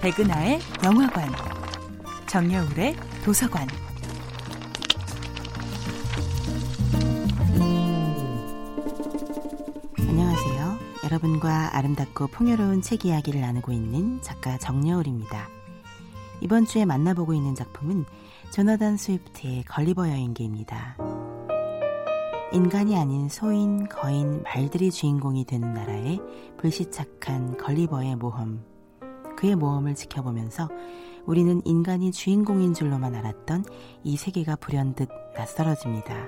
백은하의 영화관, 정여울의 도서관. 안녕하세요. 여러분과 아름답고 풍요로운 책 이야기를 나누고 있는 작가 정여울입니다. 이번 주에 만나보고 있는 작품은 조나단 스위프트의 걸리버 여행기입니다. 인간이 아닌 소인, 거인, 말들이 주인공이 되는 나라의 불시착한 걸리버의 모험. 그의 모험을 지켜보면서 우리는 인간이 주인공인 줄로만 알았던 이 세계가 불현듯 낯설어집니다.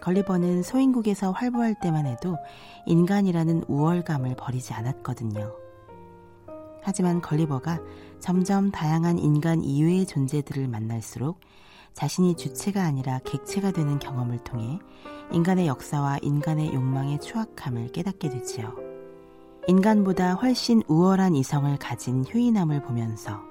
걸리버는 소인국에서 활보할 때만 해도 인간이라는 우월감을 버리지 않았거든요. 하지만 걸리버가 점점 다양한 인간 이외의 존재들을 만날수록 자신이 주체가 아니라 객체가 되는 경험을 통해 인간의 역사와 인간의 욕망의 추악함을 깨닫게 되지요. 인간보다 훨씬 우월한 이성을 가진 휴이남을 보면서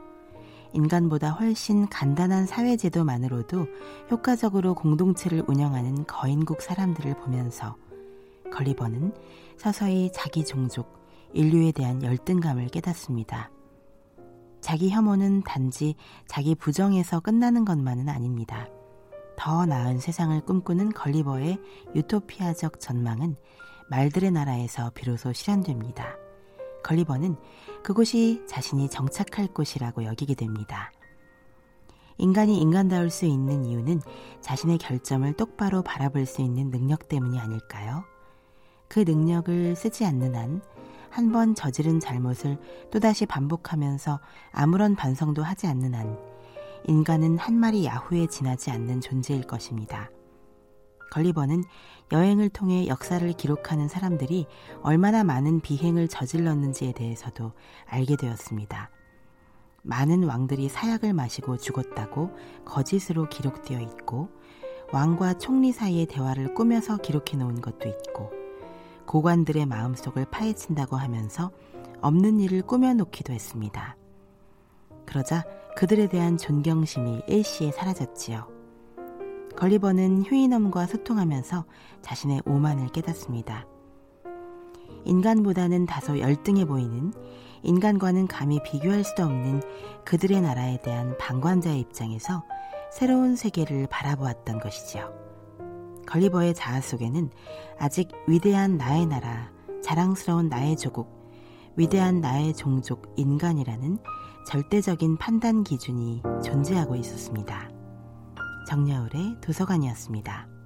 인간보다 훨씬 간단한 사회제도만으로도 효과적으로 공동체를 운영하는 거인국 사람들을 보면서 걸리버는 서서히 자기 종족, 인류에 대한 열등감을 깨닫습니다. 자기 혐오는 단지 자기 부정에서 끝나는 것만은 아닙니다. 더 나은 세상을 꿈꾸는 걸리버의 유토피아적 전망은 말들의 나라에서 비로소 실현됩니다. 걸리버는 그곳이 자신이 정착할 곳이라고 여기게 됩니다. 인간이 인간다울 수 있는 이유는 자신의 결점을 똑바로 바라볼 수 있는 능력 때문이 아닐까요? 그 능력을 쓰지 않는 한, 한 번 저지른 잘못을 또다시 반복하면서 아무런 반성도 하지 않는 한, 인간은 한 마리 야후에 지나지 않는 존재일 것입니다. 걸리버는 여행을 통해 역사를 기록하는 사람들이 얼마나 많은 비행을 저질렀는지에 대해서도 알게 되었습니다. 많은 왕들이 사약을 마시고 죽었다고 거짓으로 기록되어 있고, 왕과 총리 사이의 대화를 꾸며서 기록해 놓은 것도 있고, 고관들의 마음속을 파헤친다고 하면서 없는 일을 꾸며놓기도 했습니다. 그러자 그들에 대한 존경심이 일시에 사라졌지요. 걸리버는 휴인엄과 소통하면서 자신의 오만을 깨닫습니다. 인간보다는 다소 열등해 보이는 인간과는 감히 비교할 수도 없는 그들의 나라에 대한 방관자의 입장에서 새로운 세계를 바라보았던 것이지요. 걸리버의 자아 속에는 아직 위대한 나의 나라, 자랑스러운 나의 조국, 위대한 나의 종족 인간이라는 절대적인 판단 기준이 존재하고 있었습니다. 정여울의 도서관이었습니다.